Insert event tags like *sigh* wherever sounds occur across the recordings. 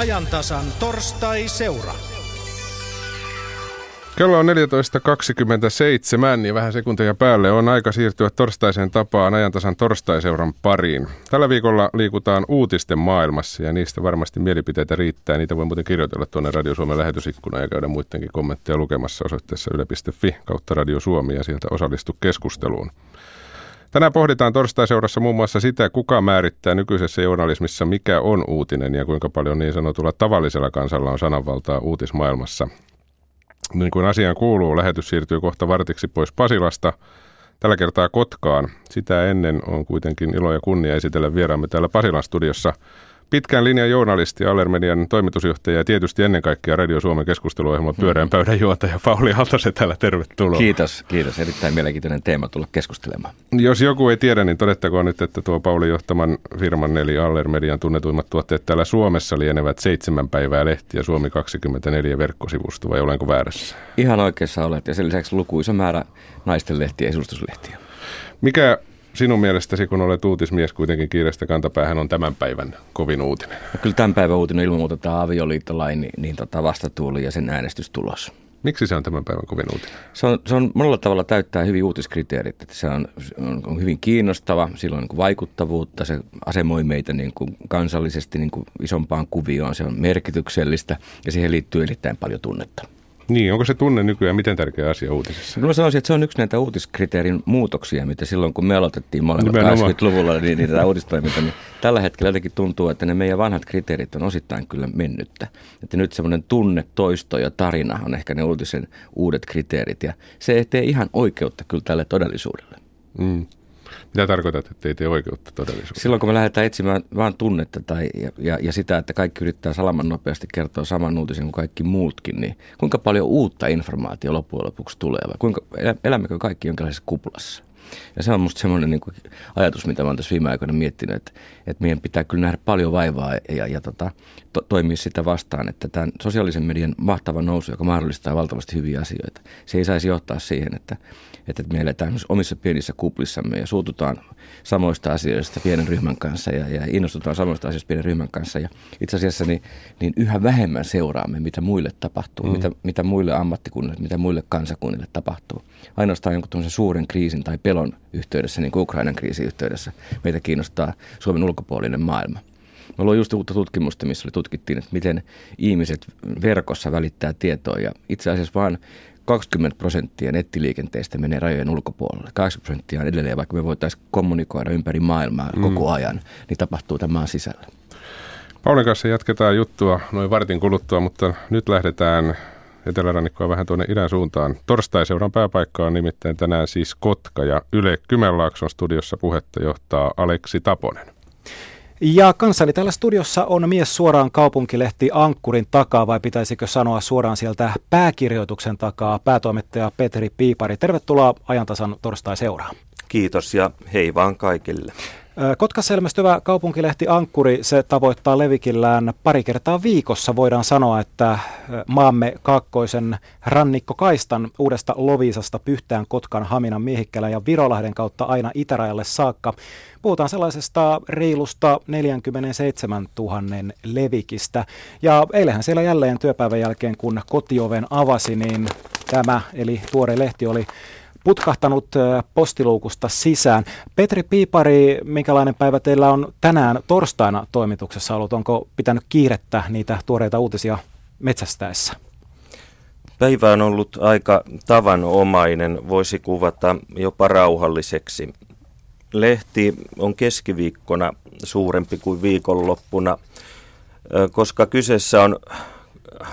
ajantasan torstai-seura. Kello on 14.27 ja vähän sekunteja päälle on aika siirtyä torstaiseen tapaan ajantasan torstaiseuran pariin. Tällä viikolla liikutaan uutisten maailmassa ja niistä varmasti mielipiteitä riittää. Niitä voi muuten kirjoitella tuonne Radio Suomen lähetysikkunaan ja käydä muidenkin kommentteja lukemassa osoitteessa yle.fi kautta Radio Suomi ja sieltä osallistu keskusteluun. Tänään pohditaan torstaiseurassa muun muassa sitä, kuka määrittää nykyisessä journalismissa, mikä on uutinen ja kuinka paljon niin sanotulla tavallisella kansalla on sananvaltaa uutismaailmassa. Niin kuin asiaan kuuluu, lähetys siirtyy kohta vartiksi pois Pasilasta, tällä kertaa Kotkaan. Sitä ennen on kuitenkin ilo ja kunnia esitellä vieraamme täällä Pasilan studiossa – Pitkän linjan journalisti, Allermedian toimitusjohtaja ja tietysti ennen kaikkea Radio Suomen keskusteluohjelman pyöreän mm. pöydän juontaja Pauli Haltasen täällä, tervetuloa. Kiitos, kiitos. Erittäin mielenkiintoinen teema tulla keskustelemaan. Jos joku ei tiedä, niin todettakoon nyt, että tuo Pauli johtaman firman eli Allermedian tunnetuimmat tuotteet täällä Suomessa lienevät seitsemän päivää lehtiä, Suomi 24 verkkosivusto, vai olenko väärässä? Ihan oikeassa olet, ja sen lisäksi lukuisa määrä naisten lehtiä ja. Mikä sinun mielestäsi, kun olet uutismies kuitenkin kiireestä kantapäähän, on tämän päivän kovin uutinen? No kyllä tämän päivän uutinen ilman muuta tämä avioliittolain niin, niin tota vastatuuli ja sen äänestystulos. Miksi se on tämän päivän kovin uutinen? Se on, se on monella tavalla täyttää hyvin uutiskriteerit. Että se on, on, on hyvin kiinnostava, sillä on niin vaikuttavuutta, se asemoi meitä niin kuin kansallisesti niin kuin isompaan kuvioon, se on merkityksellistä ja siihen liittyy erittäin paljon tunnetta. Niin, onko se tunne nykyään miten tärkeä asia uutisissa? No mä sanoisin, että se on yksi näitä uutiskriteerin muutoksia, mitä silloin kun me aloitettiin molemmat 80-luvulla niin, niin tätä uutistoimintaa, niin tällä hetkellä jotenkin tuntuu, että ne meidän vanhat kriteerit on osittain kyllä mennyttä. Että nyt semmoinen tunne, toisto ja tarina on ehkä ne uutisen uudet kriteerit ja se ei tee ihan oikeutta kyllä tälle todellisuudelle. Mm. Mitä tarkoitat, että ei tee oikeutta todellisuudessa? Silloin kun me lähdetään etsimään vain tunnetta tai, ja, ja, ja sitä, että kaikki yrittää salaman nopeasti kertoa saman uutisen kuin kaikki muutkin, niin kuinka paljon uutta informaatiota loppujen lopuksi tulee vai kuinka elämmekö kaikki jonkinlaisessa kuplassa? Ja se on musta semmoinen niin ajatus, mitä mä oon tässä viime aikoina miettinyt, että, että meidän pitää kyllä nähdä paljon vaivaa ja, ja, ja tota, to, toimia sitä vastaan, että tämän sosiaalisen median mahtava nousu, joka mahdollistaa valtavasti hyviä asioita, se ei saisi johtaa siihen, että, että me eletään omissa pienissä kuplissamme ja suututaan samoista asioista pienen ryhmän kanssa ja, ja innostutaan samoista asioista pienen ryhmän kanssa. Ja itse asiassa niin, niin yhä vähemmän seuraamme, mitä muille tapahtuu, mm. mitä, mitä muille ammattikunnille, mitä muille kansakunnille tapahtuu. Ainoastaan jonkun suuren kriisin tai pelon yhteydessä, niin kuin Ukrainan kriisin yhteydessä, meitä kiinnostaa Suomen ulkopuolinen maailma. Me luin just uutta tutkimusta, missä oli tutkittiin, että miten ihmiset verkossa välittää tietoa ja itse asiassa vain 20 prosenttia nettiliikenteestä menee rajojen ulkopuolelle. 80 prosenttia on edelleen, vaikka me voitaisiin kommunikoida ympäri maailmaa mm. koko ajan, niin tapahtuu tämän maan sisällä. Paulin kanssa jatketaan juttua noin vartin kuluttua, mutta nyt lähdetään etelärannikkoa vähän tuonne idän suuntaan. Torstai-seuran pääpaikka on nimittäin tänään siis Kotka ja Yle Kymenlaakson studiossa puhetta johtaa Aleksi Taponen. Ja kanssani täällä studiossa on mies suoraan kaupunkilehti Ankkurin takaa, vai pitäisikö sanoa suoraan sieltä pääkirjoituksen takaa, päätoimittaja Petri Piipari. Tervetuloa ajantasan torstai-seuraan. Kiitos ja hei vaan kaikille. Kotkassa ilmestyvä kaupunkilehti Ankkuri, se tavoittaa levikillään pari kertaa viikossa. Voidaan sanoa, että maamme kaakkoisen rannikkokaistan uudesta Lovisasta Pyhtään, Kotkan, Haminan, Miehikkälän ja Virolahden kautta aina itärajalle saakka. Puhutaan sellaisesta reilusta 47 000 levikistä. Ja eilähän siellä jälleen työpäivän jälkeen, kun kotioven avasi, niin tämä, eli tuore lehti oli putkahtanut postiluukusta sisään. Petri Piipari, minkälainen päivä teillä on tänään torstaina toimituksessa ollut? Onko pitänyt kiirettä niitä tuoreita uutisia metsästäessä? Päivä on ollut aika tavanomainen, voisi kuvata jopa rauhalliseksi. Lehti on keskiviikkona suurempi kuin viikonloppuna, koska kyseessä on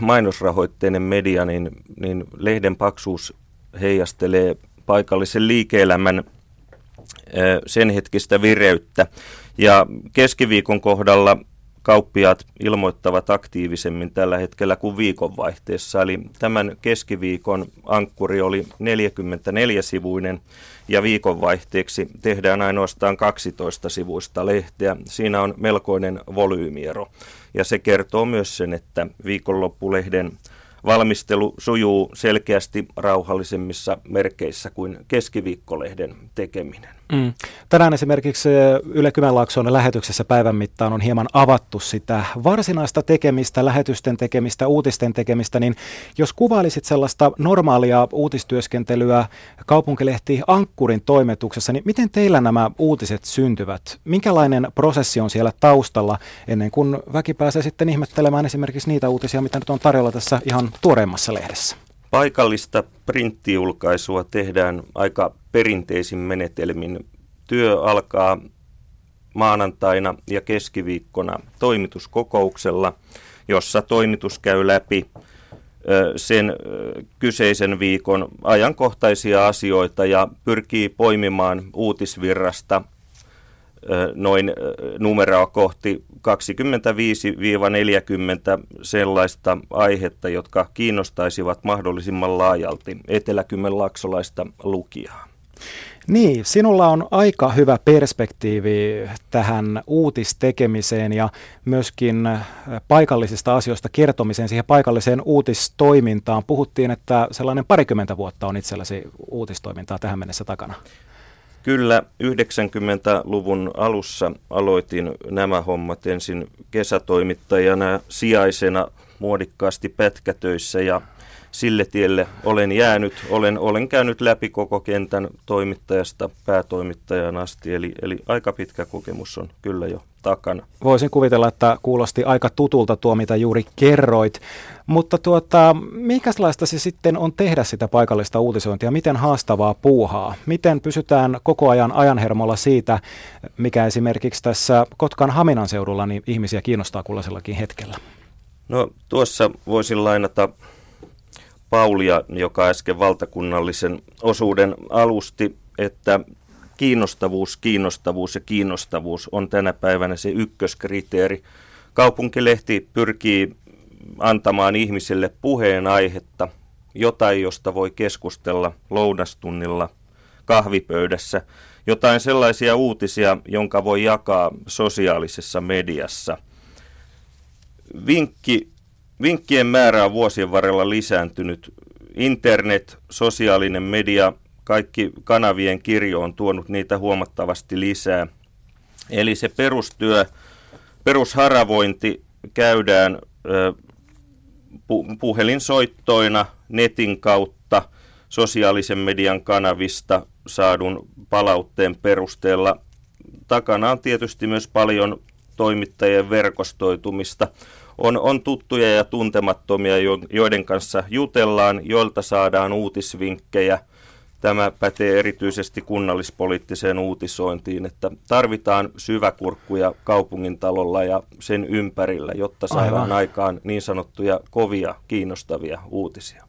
mainosrahoitteinen media, niin, niin lehden paksuus heijastelee paikallisen liike-elämän sen hetkistä vireyttä. Ja keskiviikon kohdalla kauppiaat ilmoittavat aktiivisemmin tällä hetkellä kuin viikonvaihteessa. Eli tämän keskiviikon ankkuri oli 44-sivuinen ja viikonvaihteeksi tehdään ainoastaan 12 sivuista lehteä. Siinä on melkoinen volyymiero ja se kertoo myös sen, että viikonloppulehden valmistelu sujuu selkeästi rauhallisemmissa merkeissä kuin keskiviikkolehden tekeminen. Mm. Tänään esimerkiksi Yle Kymenlaakson lähetyksessä päivän mittaan on hieman avattu sitä varsinaista tekemistä, lähetysten tekemistä, uutisten tekemistä, niin jos kuvailisit sellaista normaalia uutistyöskentelyä kaupunkilehti Ankkurin toimetuksessa, niin miten teillä nämä uutiset syntyvät? Minkälainen prosessi on siellä taustalla ennen kuin väki pääsee sitten ihmettelemään esimerkiksi niitä uutisia, mitä nyt on tarjolla tässä ihan tuoreimmassa lehdessä? Paikallista printtiulkaisua tehdään aika perinteisin menetelmin. Työ alkaa maanantaina ja keskiviikkona toimituskokouksella, jossa toimitus käy läpi sen kyseisen viikon ajankohtaisia asioita ja pyrkii poimimaan uutisvirrasta noin numeroa kohti 25-40 sellaista aihetta, jotka kiinnostaisivat mahdollisimman laajalti eteläkymenlaaksolaista lukijaa. Niin, sinulla on aika hyvä perspektiivi tähän uutistekemiseen ja myöskin paikallisista asioista kertomiseen, siihen paikalliseen uutistoimintaan. Puhuttiin, että sellainen parikymmentä vuotta on itselläsi uutistoimintaa tähän mennessä takana. Kyllä, 90-luvun alussa aloitin nämä hommat ensin kesätoimittajana sijaisena muodikkaasti pätkätöissä ja sille tielle olen jäänyt. Olen, olen käynyt läpi koko kentän toimittajasta päätoimittajan asti, eli, eli aika pitkä kokemus on kyllä jo takana. Voisin kuvitella, että kuulosti aika tutulta tuo, mitä juuri kerroit. Mutta tuota, minkälaista se sitten on tehdä sitä paikallista uutisointia? Miten haastavaa puuhaa? Miten pysytään koko ajan ajanhermolla siitä, mikä esimerkiksi tässä Kotkan Haminan seudulla niin ihmisiä kiinnostaa kullaisellakin hetkellä? No tuossa voisin lainata Paulia, joka äsken valtakunnallisen osuuden alusti, että kiinnostavuus, kiinnostavuus ja kiinnostavuus on tänä päivänä se ykköskriteeri. Kaupunkilehti pyrkii antamaan ihmisille puheenaihetta, jotain, josta voi keskustella lounastunnilla kahvipöydässä, jotain sellaisia uutisia, jonka voi jakaa sosiaalisessa mediassa. Vinkki, vinkkien määrä on vuosien varrella lisääntynyt. Internet, sosiaalinen media, kaikki kanavien kirjo on tuonut niitä huomattavasti lisää. Eli se perustyö, perusharavointi käydään puhelinsoittoina, netin kautta, sosiaalisen median kanavista saadun palautteen perusteella. Takana on tietysti myös paljon toimittajien verkostoitumista. On, on tuttuja ja tuntemattomia, joiden kanssa jutellaan, joilta saadaan uutisvinkkejä – Tämä pätee erityisesti kunnallispoliittiseen uutisointiin, että tarvitaan syväkurkkuja kaupungin talolla ja sen ympärillä, jotta saadaan Aivan. aikaan niin sanottuja kovia, kiinnostavia uutisia.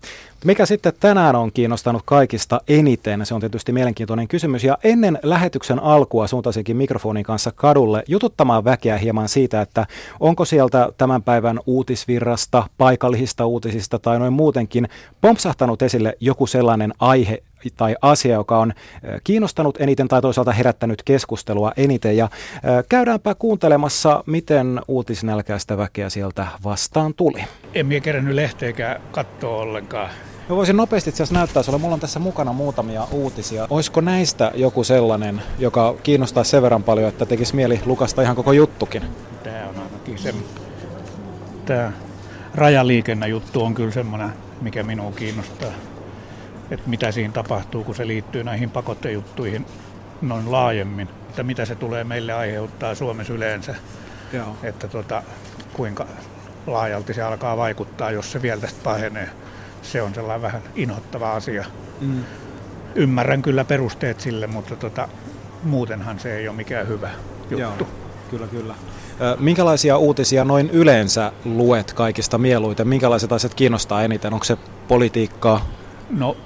Mikä sitten tänään on kiinnostanut kaikista eniten? Se on tietysti mielenkiintoinen kysymys. Ja ennen lähetyksen alkua suuntaisinkin mikrofonin kanssa kadulle jututtamaan väkeä hieman siitä, että onko sieltä tämän päivän uutisvirrasta, paikallisista uutisista tai noin muutenkin pompsahtanut esille joku sellainen aihe, tai asia, joka on kiinnostanut eniten tai toisaalta herättänyt keskustelua eniten. Ja käydäänpä kuuntelemassa, miten uutisnälkäistä väkeä sieltä vastaan tuli. En minä kerännyt lehteäkään katsoa ollenkaan. Mä voisin nopeasti itse asiassa näyttää sulle. Mulla on tässä mukana muutamia uutisia. Olisiko näistä joku sellainen, joka kiinnostaa sen verran paljon, että tekisi mieli lukasta ihan koko juttukin? Tämä on ainakin se. Tämä rajaliikennejuttu on kyllä semmoinen, mikä minua kiinnostaa että mitä siinä tapahtuu, kun se liittyy näihin pakotejuttuihin noin laajemmin, että mitä se tulee meille aiheuttaa Suomessa yleensä, Joo. että tota, kuinka laajalti se alkaa vaikuttaa, jos se vielä tästä pahenee. Se on sellainen vähän inhottava asia. Mm. Ymmärrän kyllä perusteet sille, mutta tota, muutenhan se ei ole mikään hyvä juttu. Joo, kyllä, kyllä. Minkälaisia uutisia noin yleensä luet kaikista mieluiten? Minkälaiset asiat kiinnostaa eniten? Onko se politiikkaa, No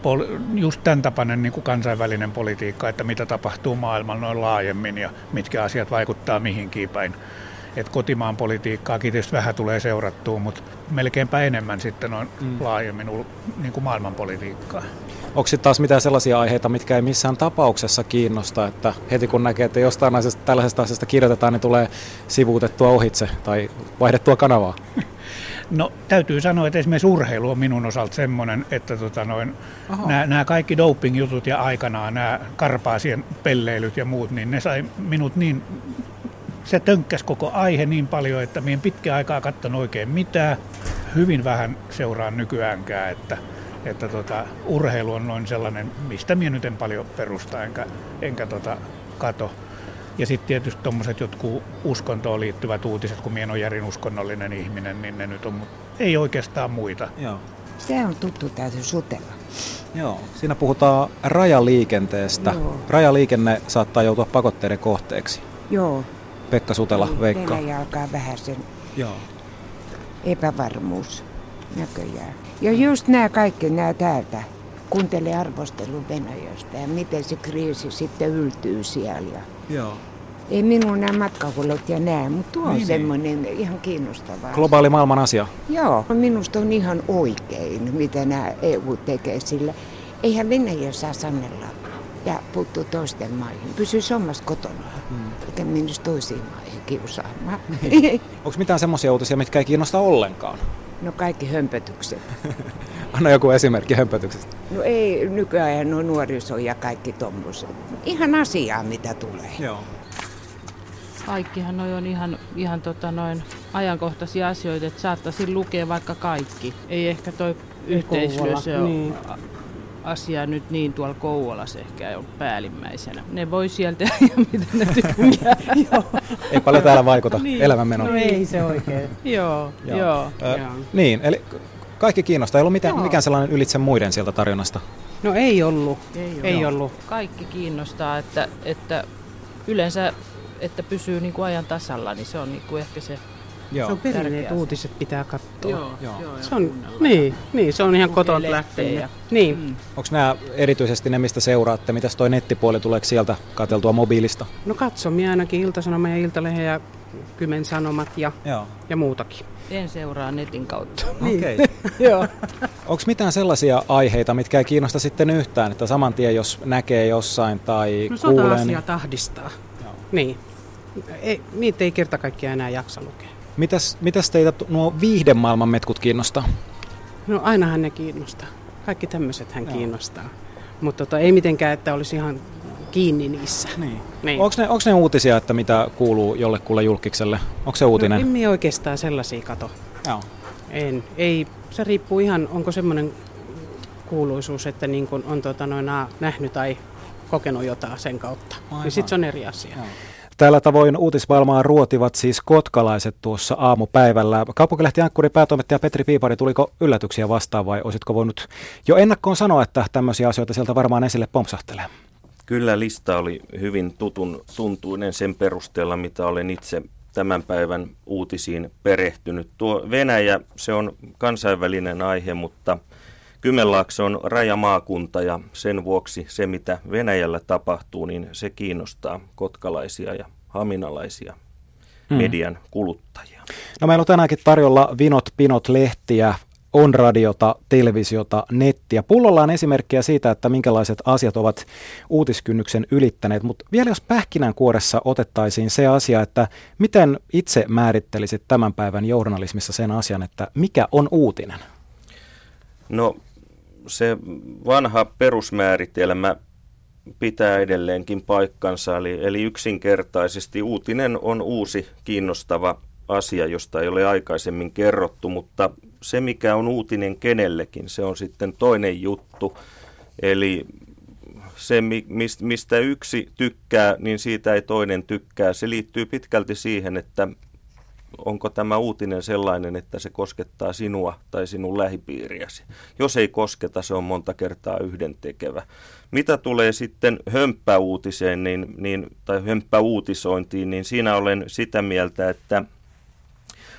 just tämän tapainen niin kuin kansainvälinen politiikka, että mitä tapahtuu maailmalla noin laajemmin ja mitkä asiat vaikuttaa mihinkin päin. Et kotimaan politiikkaakin tietysti vähän tulee seurattua, mutta melkeinpä enemmän sitten noin mm. laajemmin niin kuin maailmanpolitiikkaa. Onko sitten taas mitään sellaisia aiheita, mitkä ei missään tapauksessa kiinnosta, että heti kun näkee, että jostain asiasta, tällaisesta asiasta kirjoitetaan, niin tulee sivuutettua ohitse tai vaihdettua kanavaa? *laughs* No täytyy sanoa, että esimerkiksi urheilu on minun osalta semmoinen, että tota noin, nämä, nämä kaikki doping-jutut ja aikanaan nämä karpaasien pelleilyt ja muut, niin ne sai minut niin, se tönkkäsi koko aihe niin paljon, että minä en pitkään aikaa katsonut oikein mitään. Hyvin vähän seuraan nykyäänkään, että, että tota, urheilu on noin sellainen, mistä minä nyt en paljon perusta enkä, enkä tota, kato. Ja sitten tietysti tuommoiset jotkut uskontoon liittyvät uutiset, kun minä en ole järin uskonnollinen ihminen, niin ne nyt on, mutta ei oikeastaan muita. Joo. Se on tuttu, täytyy sutella. Joo. Siinä puhutaan rajaliikenteestä. Joo. Rajaliikenne saattaa joutua pakotteiden kohteeksi. Joo. Pekka Sutela, Veikka. Venäjä alkaa vähän sen Joo. epävarmuus näköjään. Ja just nämä kaikki, nämä täältä, kuuntelee arvostelun Venäjästä ja miten se kriisi sitten yltyy siellä. Joo. ei minun nämä matkahuollot ja nämä, mutta tuo on Niin, niin. semmoinen ihan kiinnostavaa. Globaali maailman asia. Joo, minusta on ihan oikein, mitä nämä EU tekee sillä. Eihän Venäjä saa sanella ja puuttuu toisten maihin. Pysyisi omassa kotonaan, mm. eikä menisi toisiin maihin kiusaamaan. *laughs* Onko mitään semmoisia uutisia, mitkä ei kiinnosta ollenkaan? no kaikki hömpötykset. *laughs* Anna joku esimerkki hömpötyksestä. No ei nykyään no nuoriso ja kaikki tommoset. Ihan asiaa, mitä tulee. Joo. Kaikkihan noi on ihan, ihan tota noin ajankohtaisia asioita, että saattaisin lukea vaikka kaikki. Ei ehkä toi yhteisössä Kouvola, niin. niin. asia nyt niin tuolla Kouvolassa ehkä on päällimmäisenä. Ne voi sieltä *laughs* ja mitä ne *laughs* tykkää. Ei paljon täällä vaikuta Niin. elämänmenoon. No ei se oikein. joo, Joo. joo. Ö, Joo. niin, eli kaikki kiinnostaa. Ei ollut mitään, Joo. mikään sellainen ylitse muiden sieltä tarjonnasta. No ei ollut. Ei, Ei joo. ollut. Kaikki kiinnostaa, että, että yleensä että pysyy niin kuin ajan tasalla, niin se on niin kuin ehkä se Joo. Se on perinne, Tärkeä että asia. uutiset pitää katsoa. Joo, Joo. joo, Se on, niin, niin, se on ihan Lukee koton lehteä lähtenyt. ja- Niin. Mm. Onko nämä erityisesti ne, mistä seuraatte? Mitäs toi nettipuoli, tuleeko sieltä katseltua mobiilista? No katsomme ainakin Ilta-Sanoma ja Iltalehden ja Kymen Sanomat ja, Joo. ja muutakin. En seuraa netin kautta. Okei. *laughs* Joo. Onko mitään sellaisia aiheita, mitkä ei kiinnosta sitten yhtään, että saman tien jos näkee jossain tai No kuulee, sota-asia niin tahdistaa. Joo. Niin. Ei, niitä ei kerta kaikkiaan enää jaksa lukea. mitäs, mitäs teitä nuo viihdemaailman metkut kiinnostaa? No ainahan ne kiinnostaa. Kaikki tämmöiset hän kiinnostaa. Mutta tota, ei mitenkään, että olisi ihan kiinni niissä. Niin. Niin. Onko ne, onks ne uutisia, että mitä kuuluu jollekulle julkikselle? Onko se No, uutinen? en minä oikeastaan sellaisia kato. Joo. En. Ei, se riippuu ihan, onko semmoinen kuuluisuus, että niin kun on tota noin, nähnyt tai kokenut jotain sen kautta. Aivan. Niin sitten se on eri asia. Joo. Tällä tavoin uutismaailmaa ruotivat siis kotkalaiset tuossa aamupäivällä. Kaupunkilehti Ankkuri päätoimittaja Petri Piipari, tuliko yllätyksiä vastaan vai olisitko voinut jo ennakkoon sanoa, että tämmöisiä asioita sieltä varmaan esille pompsahtelee? Kyllä lista oli hyvin tutun tuntuinen sen perusteella, mitä olen itse tämän päivän uutisiin perehtynyt. Tuo Venäjä, se on kansainvälinen aihe, mutta Kymenlaakso on rajamaakunta ja sen vuoksi se, mitä Venäjällä tapahtuu, niin se kiinnostaa kotkalaisia ja haminalaisia Hmm. median kuluttajia. No meillä on tänäänkin tarjolla Vinot Pinot lehtiä, on radiota, televisiota, nettiä. Pullolla on esimerkkejä siitä, että minkälaiset asiat ovat uutiskynnyksen ylittäneet, mutta vielä jos pähkinänkuoressa otettaisiin se asia, että miten itse määrittelisit tämän päivän journalismissa sen asian, että mikä on uutinen? No se vanha perusmääritelmä pitää edelleenkin paikkansa, eli, eli yksinkertaisesti uutinen on uusi kiinnostava asia, josta ei ole aikaisemmin kerrottu, mutta se mikä on uutinen kenellekin, se on sitten toinen juttu. Eli se, mi- mis- mistä yksi tykkää, niin siitä ei toinen tykkää. Se liittyy pitkälti siihen, että onko tämä uutinen sellainen, että se koskettaa sinua tai sinun lähipiiriäsi. Jos ei kosketa, se on monta kertaa yhdentekevä. Mitä tulee sitten hömppäuutiseen niin, niin, tai hömppäuutisointiin, niin siinä olen sitä mieltä, että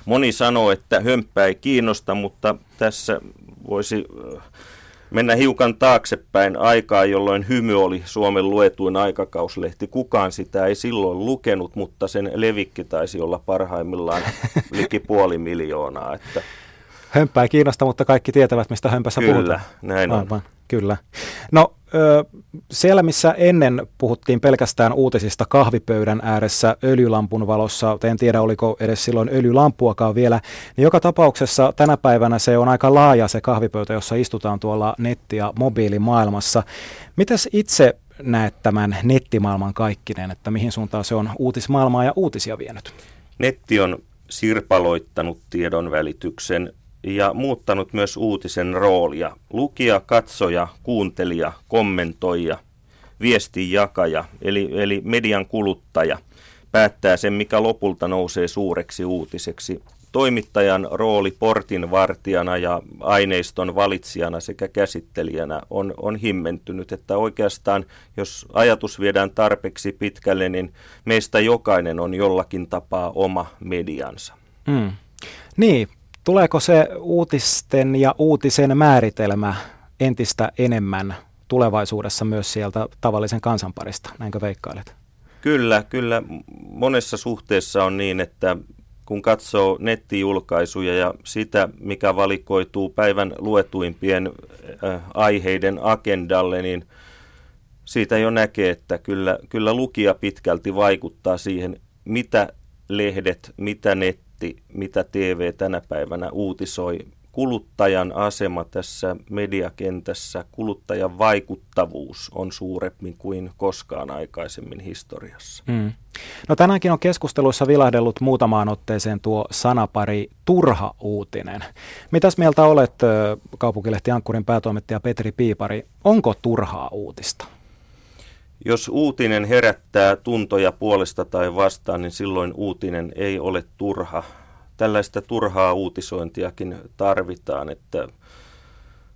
moni sanoo, että hömppä ei kiinnosta, mutta tässä voisi äh, mennä hiukan taaksepäin aikaa, jolloin hymy oli Suomen luetuin aikakauslehti. Kukaan sitä ei silloin lukenut, mutta sen levikki taisi olla parhaimmillaan *laughs* liki puoli miljoonaa. Että ei kiinnosta, mutta kaikki tietävät, mistä hömpässä kyllä, puhutaan. näin on. Kyllä. No siellä, missä ennen puhuttiin pelkästään uutisista kahvipöydän ääressä öljylampun valossa, en tiedä oliko edes silloin öljylampuakaan vielä, niin joka tapauksessa tänä päivänä se on aika laaja se kahvipöytä, jossa istutaan tuolla netti- ja mobiilimaailmassa. Mitäs itse näet tämän nettimaailman kaikkinen, että mihin suuntaan se on uutismaailmaa ja uutisia vienyt? Netti on sirpaloittanut tiedon välityksen ja muuttanut myös uutisen roolia. Lukija, katsoja, kuuntelija, kommentoija, viestin jakaja, eli, eli median kuluttaja päättää sen, mikä lopulta nousee suureksi uutiseksi. Toimittajan rooli portin vartijana ja aineiston valitsijana sekä käsittelijänä on, on himmentynyt, että oikeastaan jos ajatus viedään tarpeeksi pitkälle, niin meistä jokainen on jollakin tapaa oma mediansa. Mm. Niin, Tuleeko se uutisten ja uutisen määritelmä entistä enemmän tulevaisuudessa myös sieltä tavallisen kansanparista, näinkö veikkailet? Kyllä, kyllä. Monessa suhteessa on niin, että kun katsoo nettijulkaisuja ja sitä, mikä valikoituu päivän luetuimpien äh, aiheiden agendalle, niin siitä jo näkee, että kyllä, kyllä lukija pitkälti vaikuttaa siihen, mitä lehdet, mitä net, netti, mitä TV tänä päivänä uutisoi. Kuluttajan asema tässä mediakentässä, kuluttajan vaikuttavuus on suurempi kuin koskaan aikaisemmin historiassa. Mm. No tänäänkin on keskusteluissa vilahdellut muutamaan otteeseen tuo sanapari turha uutinen. Mitäs mieltä olet, kaupunkilehti Ankkurin päätoimittaja Petri Piipari, onko turhaa uutista? Jos uutinen herättää tuntoja puolesta tai vastaan, niin silloin uutinen ei ole turha. Tällaista turhaa uutisointiakin tarvitaan, että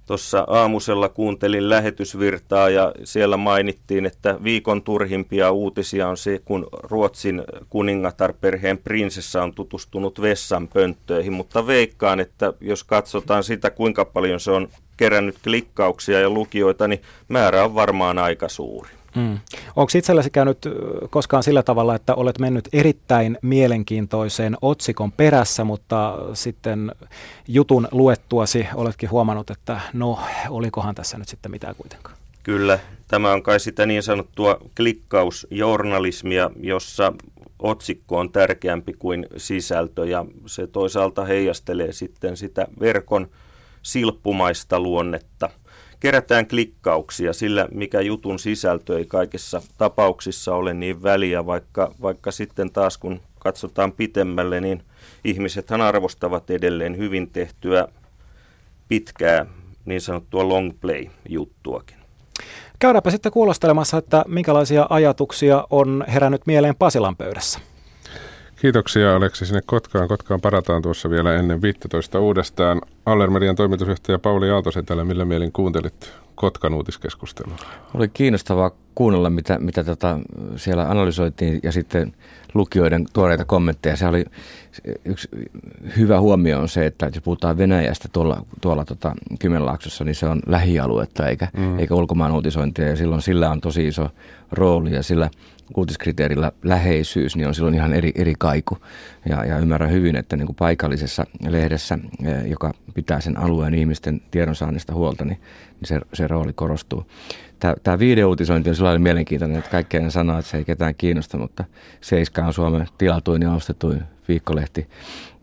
Tuossa aamusella kuuntelin lähetysvirtaa ja siellä mainittiin, että viikon turhimpia uutisia on se, kun Ruotsin kuningatarperheen prinsessa on tutustunut vessanpönttöihin. Mutta veikkaan, että jos katsotaan sitä, kuinka paljon se on kerännyt klikkauksia ja lukijoita, niin määrä on varmaan aika suuri. Mm. Onko itsellesi käynyt koskaan sillä tavalla, että olet mennyt erittäin mielenkiintoiseen otsikon perässä, mutta sitten jutun luettuasi oletkin huomannut, että no, olikohan tässä nyt sitten mitään kuitenkaan? Kyllä, tämä on kai sitä niin sanottua klikkausjournalismia, jossa otsikko on tärkeämpi kuin sisältö ja se toisaalta heijastelee sitten sitä verkon silppumaista luonnetta – kerätään klikkauksia, sillä mikä jutun sisältö ei kaikissa tapauksissa ole niin väliä, vaikka, vaikka sitten taas kun katsotaan pitemmälle, niin ihmisethän arvostavat edelleen hyvin tehtyä pitkää niin sanottua long play-juttuakin. Käydäänpä sitten kuulostelemassa, että minkälaisia ajatuksia on herännyt mieleen Pasilan pöydässä. Kiitoksia Aleksi sinne Kotkaan. Kotkaan parataan tuossa vielä ennen 15 uudestaan. Allermedian toimitusjohtaja Pauli Aaltosen täällä. Millä mielin kuuntelit Kotkan uutiskeskustelua? Oli kiinnostavaa kuunnella, mitä, mitä tota siellä analysoitiin ja sitten lukijoiden tuoreita kommentteja. Se oli yksi hyvä huomio on se, että jos puhutaan Venäjästä tuolla, tuolla tota Kymenlaaksossa, niin se on lähialuetta eikä, mm. eikä ulkomaan uutisointia ja silloin sillä on tosi iso rooli ja sillä uutiskriteerillä läheisyys, niin on silloin ihan eri, eri kaiku. Ja, ja ymmärrän hyvin, että niin kuin paikallisessa lehdessä, eh, joka pitää sen alueen ihmisten tiedonsaannista huolta, niin, niin se, se rooli korostuu. Tämä videouutisointi on sillä mielenkiintoinen, että kaikkea sanoo, että se ei ketään kiinnosta, mutta Seiska on Suomen tilatuin ja ostetuin viikkolehti.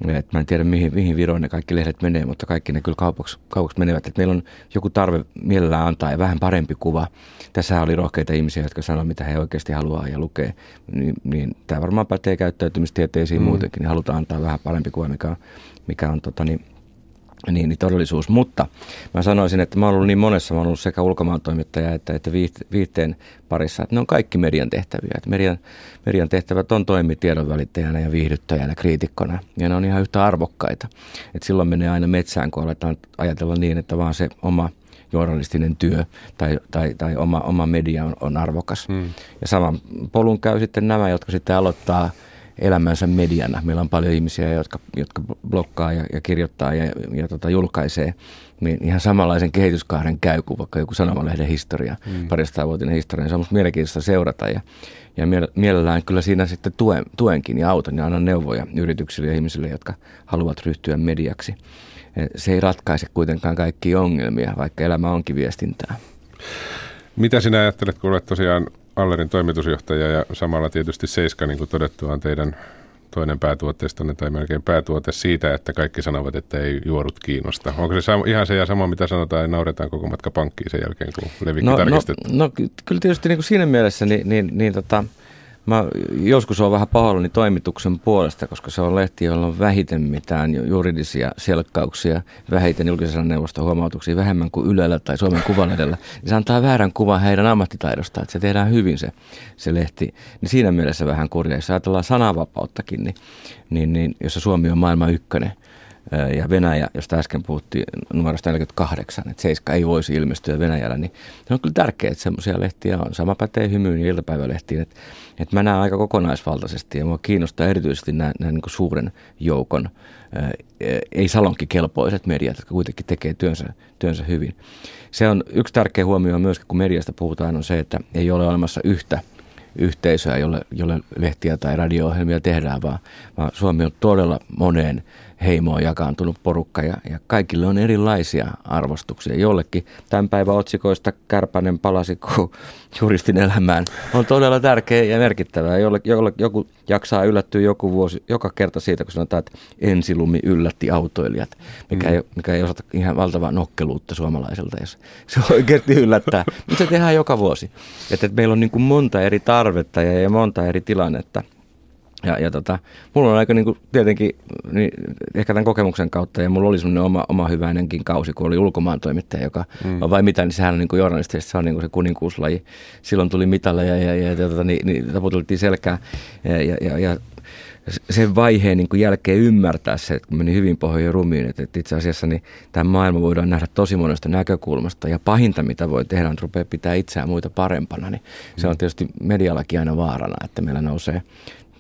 Et mä en tiedä, mihin, mihin viroon ne kaikki lehdet menee, mutta kaikki ne kyllä kaupaksi, kaupaksi menevät. Et meillä on joku tarve mielellään antaa ja vähän parempi kuva. Tässä oli rohkeita ihmisiä, jotka sanoivat, mitä he oikeasti haluaa ja lukee. Niin, niin tämä varmaan pätee käyttäytymistieteisiin mm. muutenkin. Niin halutaan antaa vähän parempi kuva, mikä on, mikä on tota, niin, niin, niin todellisuus. Mutta mä sanoisin, että mä oon ollut niin monessa, mä oon ollut sekä ulkomaan toimittaja että, että viihteen parissa, että ne on kaikki median tehtäviä. Että median, median tehtävät on toimia tiedonvälittäjänä ja viihdyttäjänä, kriitikkona, ja ne on ihan yhtä arvokkaita. Et silloin menee aina metsään, kun aletaan ajatella niin, että vaan se oma journalistinen työ tai, tai, tai oma, oma media on, on arvokas. Hmm. Ja saman polun käy sitten nämä, jotka sitten aloittaa – elämänsä mediana. Meillä on paljon ihmisiä, jotka, jotka blokkaa ja, ja kirjoittaa ja, ja tota, julkaisee. Niin ihan samanlaisen kehityskaaren käy kuin vaikka joku sanomalehden historia, mm. parista vuotinen historia. Se on minusta mielenkiintoista seurata ja, ja mielellään kyllä siinä sitten tuen, tuenkin ja auton ja annan neuvoja yrityksille ja ihmisille, jotka haluavat ryhtyä mediaksi. se ei ratkaise kuitenkaan kaikkia ongelmia, vaikka elämä onkin viestintää. Mitä sinä ajattelet, kun olet tosiaan Allerin toimitusjohtaja ja samalla tietysti Seiska, niin kuin todettu, on teidän toinen päätuotteistanne tai melkein päätuote siitä, että kaikki sanovat, että ei juorut kiinnosta. Onko se ihan se ja sama, mitä sanotaan, ja nauretaan koko matka pankkiin sen jälkeen, kun levikki no, tarkistettu? No, no, kyllä tietysti niin kuin siinä mielessä, niin, niin, niin tota, Mä joskus on vähän pahoillani toimituksen puolesta, koska se on lehti, jolla on vähiten mitään juridisia selkkauksia, vähiten julkisen neuvoston huomautuksia, vähemmän kuin Ylellä tai Suomen Kuvalehdeltä. Niin se antaa väärän kuvan heidän ammattitaidostaan, että se tehdään hyvin se, se lehti. Niin siinä mielessä vähän kurja. Jos ajatellaan sananvapauttakin, niin, niin, niin jossa Suomi on maailman ykkönen, ja Venäjä, josta äsken puhuttiin numerosta 48, että Seiska ei voisi ilmestyä Venäjällä, niin se on kyllä tärkeää, että semmoisia lehtiä on. Sama pätee hymyyn ja iltapäivälehtiin, että, että mä näen aika kokonaisvaltaisesti ja mua kiinnostaa erityisesti nämä, nämä niin suuren joukon, ei salonkikelpoiset mediat, jotka kuitenkin tekee työnsä, työnsä hyvin. Se on yksi tärkeä huomio myöskin, kun mediasta puhutaan, on se, että ei ole olemassa yhtä yhteisöä, jolle, jolle lehtiä tai radio-ohjelmia tehdään, vaan, vaan Suomi on todella moneen heimoon jakaantunut porukka ja, ja kaikille on erilaisia arvostuksia. Jollekin tämän päivän otsikoista Kärpänen palasi *laughs* juristin elämään on todella tärkeä ja merkittävää. Jolle, jolle, joku jaksaa yllättyä joku vuosi, joka kerta siitä, kun sanotaan, että ensilumi yllätti autoilijat, mikä, mm. ei, mikä ei osata ihan valtavaa nokkeluutta suomalaiselta, jos se *laughs* oikeasti yllättää. Mutta se tehdään joka vuosi. Että, että meillä on niin kuin monta eri tarvetta ja, ja monta eri tilannetta – ja, ja tota, mulla on aika niin kuin, tietenkin, niin, ehkä tämän kokemuksen kautta, ja mulla oli semmoinen oma, oma hyväinenkin kausi, kun oli ulkomaan toimittaja, joka mm. vai mitä, niin sehän on niin kuin se on niin kuin se kuninkuuslaji. Silloin tuli mitaleja ja, ja, ja tota, niin, niin, taputeltiin selkää. Ja, ja, ja, ja sen vaiheen niin kuin jälkeen ymmärtää se, että kun meni hyvin pohjoin rumiin, että, että itse asiassa niin tämä maailma voidaan nähdä tosi monesta näkökulmasta ja pahinta mitä voi tehdä on rupeaa pitää itseään muita parempana, niin se on tietysti mediallakin aina vaarana, että meillä nousee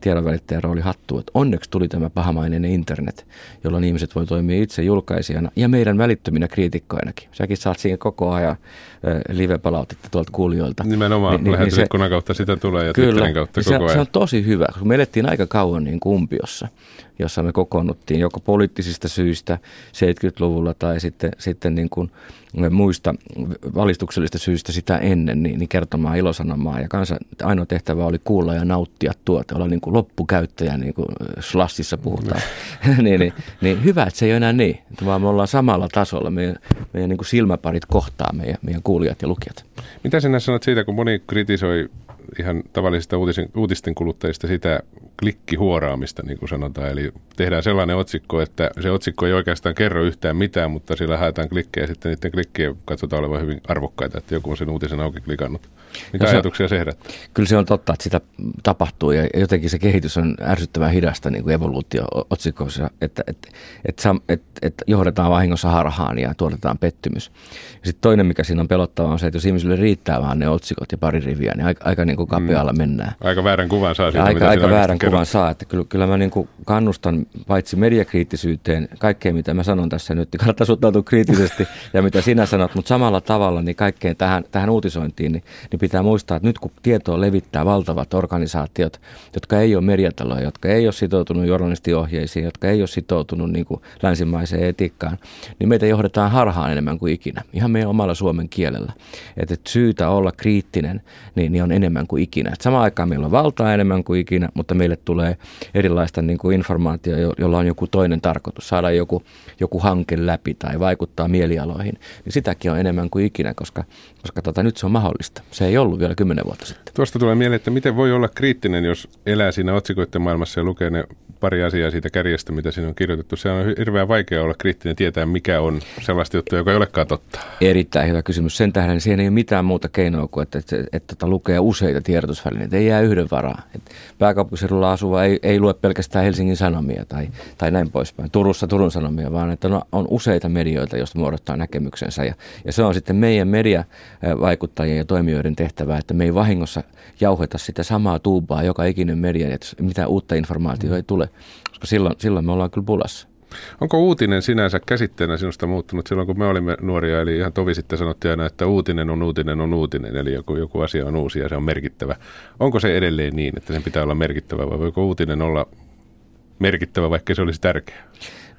tiedonvälittäjän rooli hattuun. Että onneksi tuli tämä pahamainen internet, jolloin ihmiset voi toimia itse julkaisijana ja meidän välittöminä kriitikkoinakin. Säkin saat siihen koko ajan live-palautetta tuolta kuulijoilta. Nimenomaan, niin, lähetysikkunan niin kautta sitä tulee ja kyllä, kautta koko se, ajan. se on tosi hyvä, kun me elettiin aika kauan niin kumpiossa, jossa me kokoonnuttiin joko poliittisista syistä 70-luvulla tai sitten, sitten niin kuin muista valistuksellista syistä sitä ennen niin, niin kertomaan ilosanomaa. Ja kansan ainoa tehtävä oli kuulla ja nauttia tuota, olla niin kuin loppukäyttäjä, niin kuin Slassissa puhutaan. *laughs* niin, niin, niin, hyvä, että se ei ole enää niin, vaan me ollaan samalla tasolla. Meidän, meidän niin kuin silmäparit kohtaa meidän, meidän kuulijat ja lukijat. Mitä sinä sanot siitä, kun moni kritisoi ihan tavallisista uutisten kuluttajista sitä klikkihuoraamista, niin kuin sanotaan. Eli tehdään sellainen otsikko, että se otsikko ei oikeastaan kerro yhtään mitään, mutta sillä haetaan klikkejä ja sitten niiden klikkejä katsotaan olevan hyvin arvokkaita, että joku on sen uutisen auki klikannut. Mitä no se, ajatuksia se herättää? Kyllä se on totta, että sitä tapahtuu ja jotenkin se kehitys on ärsyttävän hidasta niin kuin evoluutio-otsikoissa, että, että, että, että, että johdetaan vahingossa harhaan ja tuotetaan pettymys. Ja sitten toinen, mikä siinä on pelottavaa, on se, että jos ihmisille riittää vaan ne otsikot ja pari riviä, niin aika, aika niin kuin kapealla mm. mennään. Aika väärän kuvan saa siitä, Aika, mitä aika väärän kuvan saa, että kyllä, kyllä mä niin kuin kannustan paitsi mediakriittisyyteen, kaikkeen mitä mä sanon tässä nyt, niin kannattaa suhtautua kriittisesti *laughs* ja mitä sinä sanot, mutta samalla tavalla niin kaikkeen tähän, tähän uutisointiin, niin, niin pitää muistaa, että nyt kun tietoa levittää valtavat organisaatiot, jotka ei ole mediataloja, jotka ei ole sitoutunut journalistiohjeisiin, jotka ei ole sitoutunut niin kuin länsimaiseen etiikkaan, niin meitä johdetaan harhaan enemmän kuin ikinä, ihan meidän omalla suomen kielellä. Että syytä olla kriittinen niin, niin on enemmän kuin ikinä. Et samaan aikaan meillä on valtaa enemmän kuin ikinä, mutta meille tulee erilaista niin kuin informaatiota, jolla on joku toinen tarkoitus, saada joku, joku hanke läpi tai vaikuttaa mielialoihin, niin sitäkin on enemmän kuin ikinä, koska, koska tota, nyt se on mahdollista. Se ei ollut vielä kymmenen vuotta sitten. Tuosta tulee mieleen, että miten voi olla kriittinen, jos elää siinä otsikoiden maailmassa ja lukee ne pari asiaa siitä kärjestä, mitä siinä on kirjoitettu. Se on hirveän vaikea olla kriittinen, tietää mikä on sellaista juttua, joka ei olekaan totta. Erittäin hyvä kysymys. Sen tähden siihen ei ole mitään muuta keinoa kuin, että, että, että, että lukee useita tiedotusvälineitä. Ei jää yhden varaa. pääkaupunkiseudulla asuva ei, ei lue pelkästään Helsingin Sanomia tai, tai näin poispäin. Turussa Turun Sanomia, vaan että on, on useita medioita, joista muodostaa näkemyksensä. Ja, ja se on sitten meidän mediavaikuttajien ja toimijoiden tehtävä, että me ei vahingossa jauheta sitä samaa tuubaa joka ikinen media, että mitä uutta informaatiota ei tule, koska silloin, silloin me ollaan kyllä pulassa. Onko uutinen sinänsä käsitteenä sinusta muuttunut silloin, kun me olimme nuoria, eli ihan tovi sitten sanottiin aina, että uutinen on uutinen on uutinen, eli joku, joku asia on uusi ja se on merkittävä. Onko se edelleen niin, että sen pitää olla merkittävä vai voiko uutinen olla merkittävä, vaikka se olisi tärkeä?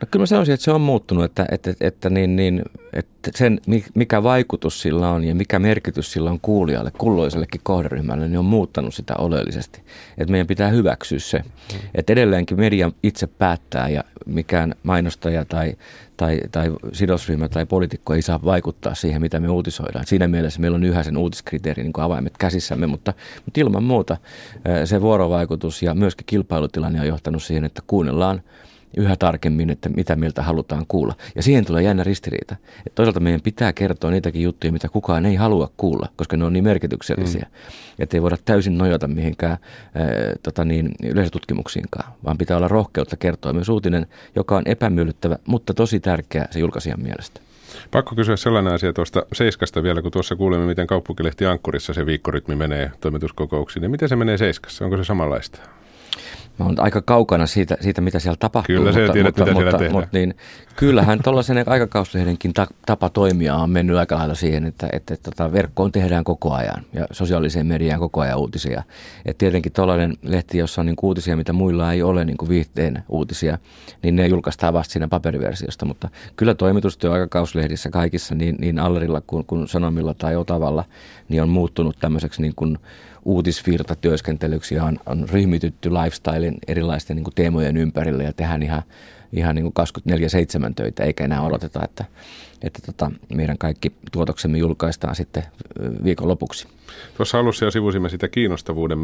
No kyllä mä sanoisin, että se on muuttunut, että, että, että, niin, niin, että sen, mikä vaikutus sillä on ja mikä merkitys sillä on kuulijalle, kulloisellekin kohderyhmälle, niin on muuttanut sitä oleellisesti. Että meidän pitää hyväksyä se. Mm. Että edelleenkin media itse päättää ja mikään mainostaja tai, tai, tai sidosryhmä tai poliitikko ei saa vaikuttaa siihen, mitä me uutisoidaan. Siinä mielessä meillä on yhä sen uutiskriteerin niin avaimet käsissämme, mutta, mutta ilman muuta se vuorovaikutus ja myöskin kilpailutilanne on johtanut siihen, että kuunnellaan yhä tarkemmin, että mitä meiltä halutaan kuulla. Ja siihen tulee jännä ristiriita. Että toisaalta meidän pitää kertoa niitäkin juttuja, mitä kukaan ei halua kuulla, koska ne on niin merkityksellisiä. Mm. Että ei voida täysin nojata mihinkään äh, tota niin, yleisötutkimuksiinkaan, vaan pitää olla rohkeutta kertoa myös uutinen, joka on epämiellyttävä, mutta tosi tärkeä se julkaisijan mielestä. Pakko kysyä sellainen asia tuosta Seiskasta vielä, kun tuossa kuulemme, miten kaupunkilehti Ankkurissa se viikkorytmi menee toimituskokouksiin. Niin miten se menee Seiskassa? Onko se samanlaista? Mä olen aika kaukana siitä, siitä mitä siellä tapahtuu. Kyllä mutta, tiedät, mutta, mitä mutta, siellä mutta, niin, kyllähän tuollaisen aikakauslehdenkin tapa toimia on mennyt aika lailla siihen, että, että, että tota, verkkoon tehdään koko ajan ja sosiaaliseen mediaan koko ajan uutisia. Et tietenkin tuollainen lehti, jossa on niin uutisia, mitä muilla ei ole, niin kuin viihteen uutisia, niin ne julkaistaan vasta siinä paperiversiosta. Mutta kyllä toimitustyö aikakauslehdissä kaikissa, niin, niin Allerilla kuin, kuin Sanomilla tai Otavalla, niin on muuttunut tämmöiseksi niin kuin uutisvirta työskentelyksi ja on, on ryhmitytty lifestylein erilaisten niin kuin teemojen ympärille ja tehdään ihan, ihan niin kuin 24-7 töitä, eikä enää odoteta, että, että tota, meidän kaikki tuotoksemme julkaistaan sitten viikon lopuksi. Tuossa alussa jo sivusimme sitä kiinnostavuuden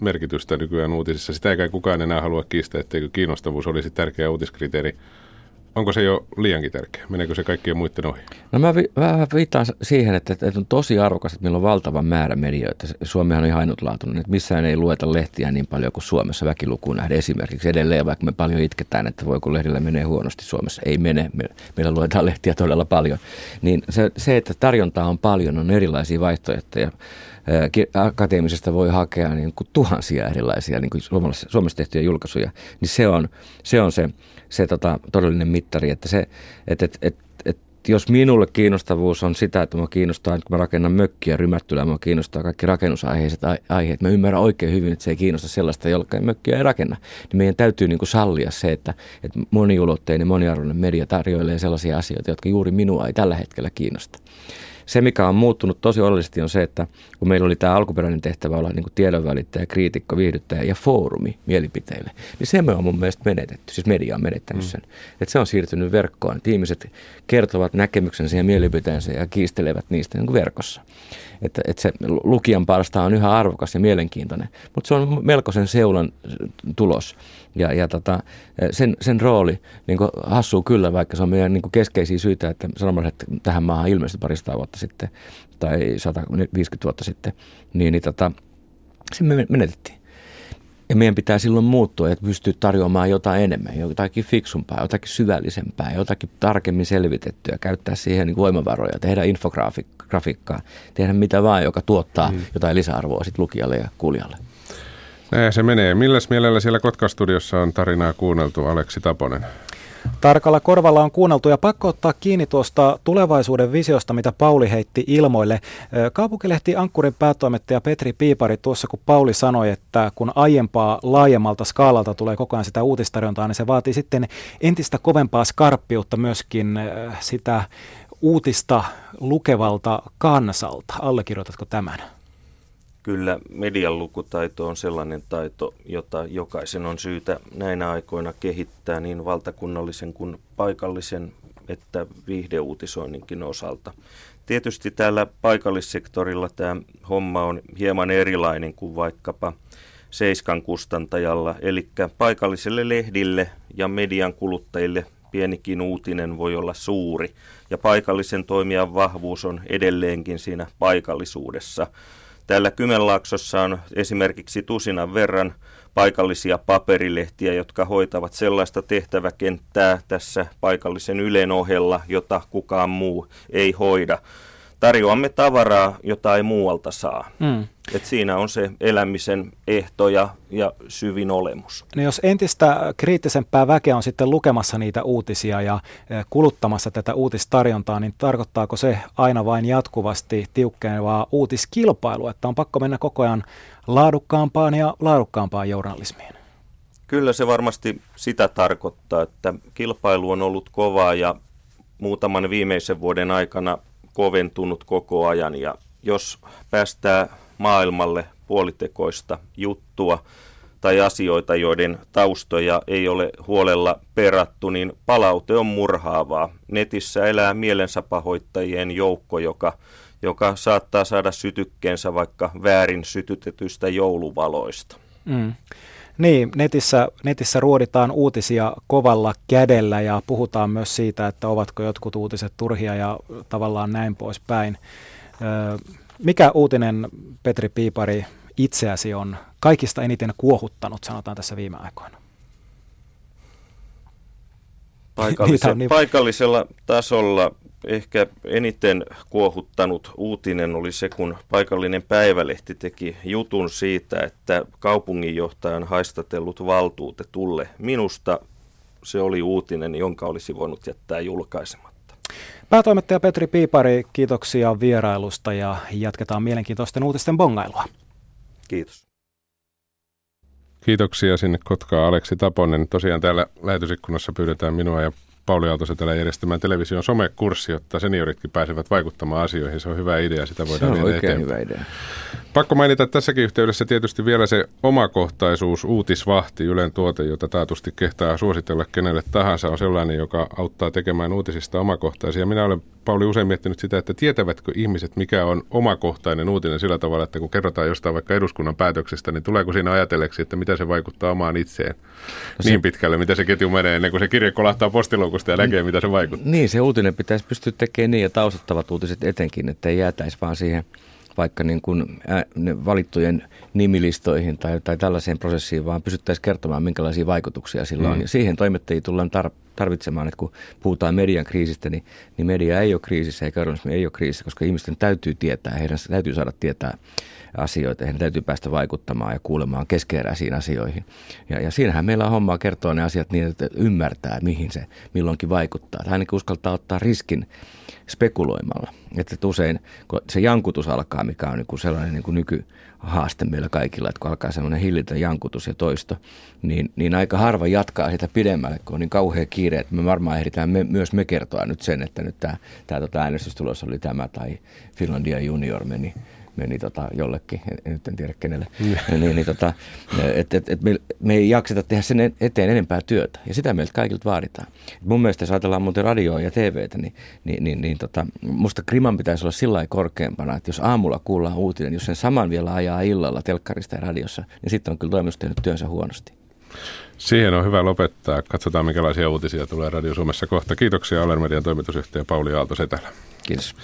merkitystä nykyään uutisissa. Sitä ei kai kukaan enää halua kiistää, etteikö kiinnostavuus olisi tärkeä uutiskriteeri Onko se jo liiankin tärkeä? Meneekö se kaikkien muiden ohi? No mä vi- vähän viittaan siihen, että, että on tosi arvokasta, että meillä on valtava määrä medioita. Suomihan on ihan ainutlaatuinen, että missään ei lueta lehtiä niin paljon kuin Suomessa väkilukuun nähden esimerkiksi. Edelleen, vaikka me paljon itketään, että voi kun lehdillä menee huonosti Suomessa. Ei mene, me, meillä luetaan lehtiä todella paljon. Niin se, se, että tarjontaa on paljon, on erilaisia vaihtoehtoja akateemisesta voi hakea niin kuin tuhansia erilaisia niin kuin Suomessa tehtyjä julkaisuja, niin se on se, on se, se tota, todellinen mittari, että se, et, et, et, et, jos minulle kiinnostavuus on sitä, että mä kiinnostaa, että mä rakennan mökkiä rymättylää, mä kiinnostaa kaikki rakennusaiheiset aiheet. Mä ymmärrän oikein hyvin, että se ei kiinnosta sellaista, jolla mökkiä ei rakenna. Niin meidän täytyy niin kuin sallia se, että, että moniulotteinen, moniarvoinen media tarjoilee sellaisia asioita, jotka juuri minua ei tällä hetkellä kiinnosta. Se, mikä on muuttunut tosi oleellisesti, on se, että kun meillä oli tämä alkuperäinen tehtävä olla niin tiedonvälittäjä, kriitikko, viihdyttäjä ja foorumi mielipiteille, niin se me on mun mielestä menetetty. Siis media on menettänyt mm. sen. Että se on siirtynyt verkkoon. Että ihmiset kertovat näkemyksensä ja mielipiteensä ja kiistelevät niistä niin kuin verkossa. Että, että se lukijan palsta on yhä arvokas ja mielenkiintoinen, mutta se on melkoisen seulan tulos. Ja, ja tota, sen, sen rooli niin hassuu kyllä, vaikka se on meidän niin keskeisiä syitä, että sanomalehdet tähän maahan ilmeisesti parista vuotta sitten tai 150 vuotta sitten, niin, niin tota, se me menetettiin. Ja meidän pitää silloin muuttua, että pystyy tarjoamaan jotain enemmän, jotakin fiksumpaa, jotakin syvällisempää, jotakin tarkemmin selvitettyä, käyttää siihen niin voimavaroja, tehdä infografiikkaa, tehdä mitä vaan, joka tuottaa mm. jotain lisäarvoa sit lukijalle ja kuulijalle. Näin se menee. Milläs mielellä siellä Kotkastudiossa on tarinaa kuunneltu, Aleksi Taponen? Tarkalla korvalla on kuunneltu ja pakko ottaa kiinni tuosta tulevaisuuden visiosta, mitä Pauli heitti ilmoille. Kaupunkilehti Ankkurin päätoimittaja Petri Piipari tuossa, kun Pauli sanoi, että kun aiempaa laajemmalta skaalalta tulee koko ajan sitä uutistarjontaa, niin se vaatii sitten entistä kovempaa skarppiutta myöskin sitä uutista lukevalta kansalta. Allekirjoitatko tämän? Kyllä median lukutaito on sellainen taito, jota jokaisen on syytä näinä aikoina kehittää niin valtakunnallisen kuin paikallisen että viihdeuutisoinninkin osalta. Tietysti täällä paikallissektorilla tämä homma on hieman erilainen kuin vaikkapa Seiskan kustantajalla, eli paikalliselle lehdille ja median kuluttajille pienikin uutinen voi olla suuri, ja paikallisen toimijan vahvuus on edelleenkin siinä paikallisuudessa. Täällä Kymenlaaksossa on esimerkiksi tusinan verran paikallisia paperilehtiä, jotka hoitavat sellaista tehtäväkenttää tässä paikallisen Ylen ohella, jota kukaan muu ei hoida. Tarjoamme tavaraa, jota ei muualta saa. Mm. Et siinä on se elämisen ehto ja, ja syvin olemus. No jos entistä kriittisempää väkeä on sitten lukemassa niitä uutisia ja eh, kuluttamassa tätä uutistarjontaa, niin tarkoittaako se aina vain jatkuvasti tiukkenevaa uutiskilpailua, että on pakko mennä koko ajan laadukkaampaan ja laadukkaampaan journalismiin? Kyllä se varmasti sitä tarkoittaa, että kilpailu on ollut kovaa ja muutaman viimeisen vuoden aikana koventunut koko ajan. Ja jos päästää maailmalle puolitekoista juttua tai asioita, joiden taustoja ei ole huolella perattu, niin palaute on murhaavaa. Netissä elää mielensä pahoittajien joukko, joka, joka saattaa saada sytykkeensä vaikka väärin sytytetystä jouluvaloista. Mm. Niin, netissä, netissä ruoditaan uutisia kovalla kädellä ja puhutaan myös siitä, että ovatko jotkut uutiset turhia ja tavallaan näin poispäin. Mikä uutinen, Petri Piipari, itseäsi on kaikista eniten kuohuttanut, sanotaan tässä viime aikoina? Paikallise- niin... Paikallisella tasolla ehkä eniten kuohuttanut uutinen oli se, kun paikallinen päivälehti teki jutun siitä, että kaupunginjohtajan haistatellut valtuutetulle. Minusta se oli uutinen, jonka olisi voinut jättää julkaisematta. Päätoimittaja Petri Piipari, kiitoksia vierailusta ja jatketaan mielenkiintoisten uutisten bongailua. Kiitos. Kiitoksia sinne Kotkaan Aleksi Taponen. Tosiaan täällä lähetysikkunassa pyydetään minua ja Pauli Aaltosetälä järjestämään television somekurssi, jotta senioritkin pääsevät vaikuttamaan asioihin. Se on hyvä idea, sitä voidaan Se on oikein eteenpäin. hyvä idea. Pakko mainita tässäkin yhteydessä tietysti vielä se omakohtaisuus, uutisvahti, Ylen tuote, jota taatusti kehtaa suositella kenelle tahansa, on sellainen, joka auttaa tekemään uutisista omakohtaisia. Minä olen Pauli usein miettinyt sitä, että tietävätkö ihmiset, mikä on omakohtainen uutinen sillä tavalla, että kun kerrotaan jostain vaikka eduskunnan päätöksestä, niin tuleeko siinä ajatelleeksi, että mitä se vaikuttaa omaan itseen no se, niin pitkälle, mitä se ketju menee ennen kuin se kirje kolahtaa postiluukusta ja näkee, mitä se vaikuttaa. Niin, se uutinen pitäisi pystyä tekemään niin ja taustattavat uutiset etenkin, että ei jäätäisi vaan siihen vaikka niin kuin valittujen nimilistoihin tai, tai tällaiseen prosessiin, vaan pysyttäisiin kertomaan, minkälaisia vaikutuksia sillä on. Mm. Ja siihen toimittajia tullaan tar- tarvitsemaan, että kun puhutaan median kriisistä, niin, niin media ei ole kriisissä eikä journalismi ei ole kriisissä, koska ihmisten täytyy tietää, heidän täytyy saada tietää asioita, heidän täytyy päästä vaikuttamaan ja kuulemaan keskeeräisiin asioihin. Ja, ja siinähän meillä on hommaa kertoa ne asiat niin, että ymmärtää, mihin se milloinkin vaikuttaa. Tai ainakin uskaltaa ottaa riskin spekuloimalla. Että usein, kun se jankutus alkaa, mikä on niin kuin sellainen niin kuin nykyhaaste meillä kaikilla, että kun alkaa sellainen hillitön jankutus ja toisto, niin, niin aika harva jatkaa sitä pidemmälle, kun on niin kauhea kiire, että me varmaan ehditään me, myös me kertoa nyt sen, että nyt tämä, tämä tota äänestystulos oli tämä tai Finlandia junior meni meni tota jollekin, en, nyt en tiedä kenelle, niin, niin, niin tota, et, et, et me, me ei jakseta tehdä sen eteen enempää työtä, ja sitä meiltä kaikilta vaaditaan. Et mun mielestä jos ajatellaan muuten radioa ja TVtä, niin, niin, niin, niin tota, musta kriman pitäisi olla sillä korkeampana, että jos aamulla kuullaan uutinen, jos sen saman vielä ajaa illalla telkkarista ja radiossa, niin sitten on kyllä toimitus tehnyt työnsä huonosti. Siihen on hyvä lopettaa. Katsotaan, minkälaisia uutisia tulee Radio Suomessa kohta. Kiitoksia Allermedian toimitusjohtaja Pauli Aalto-Setälä. Kiitos.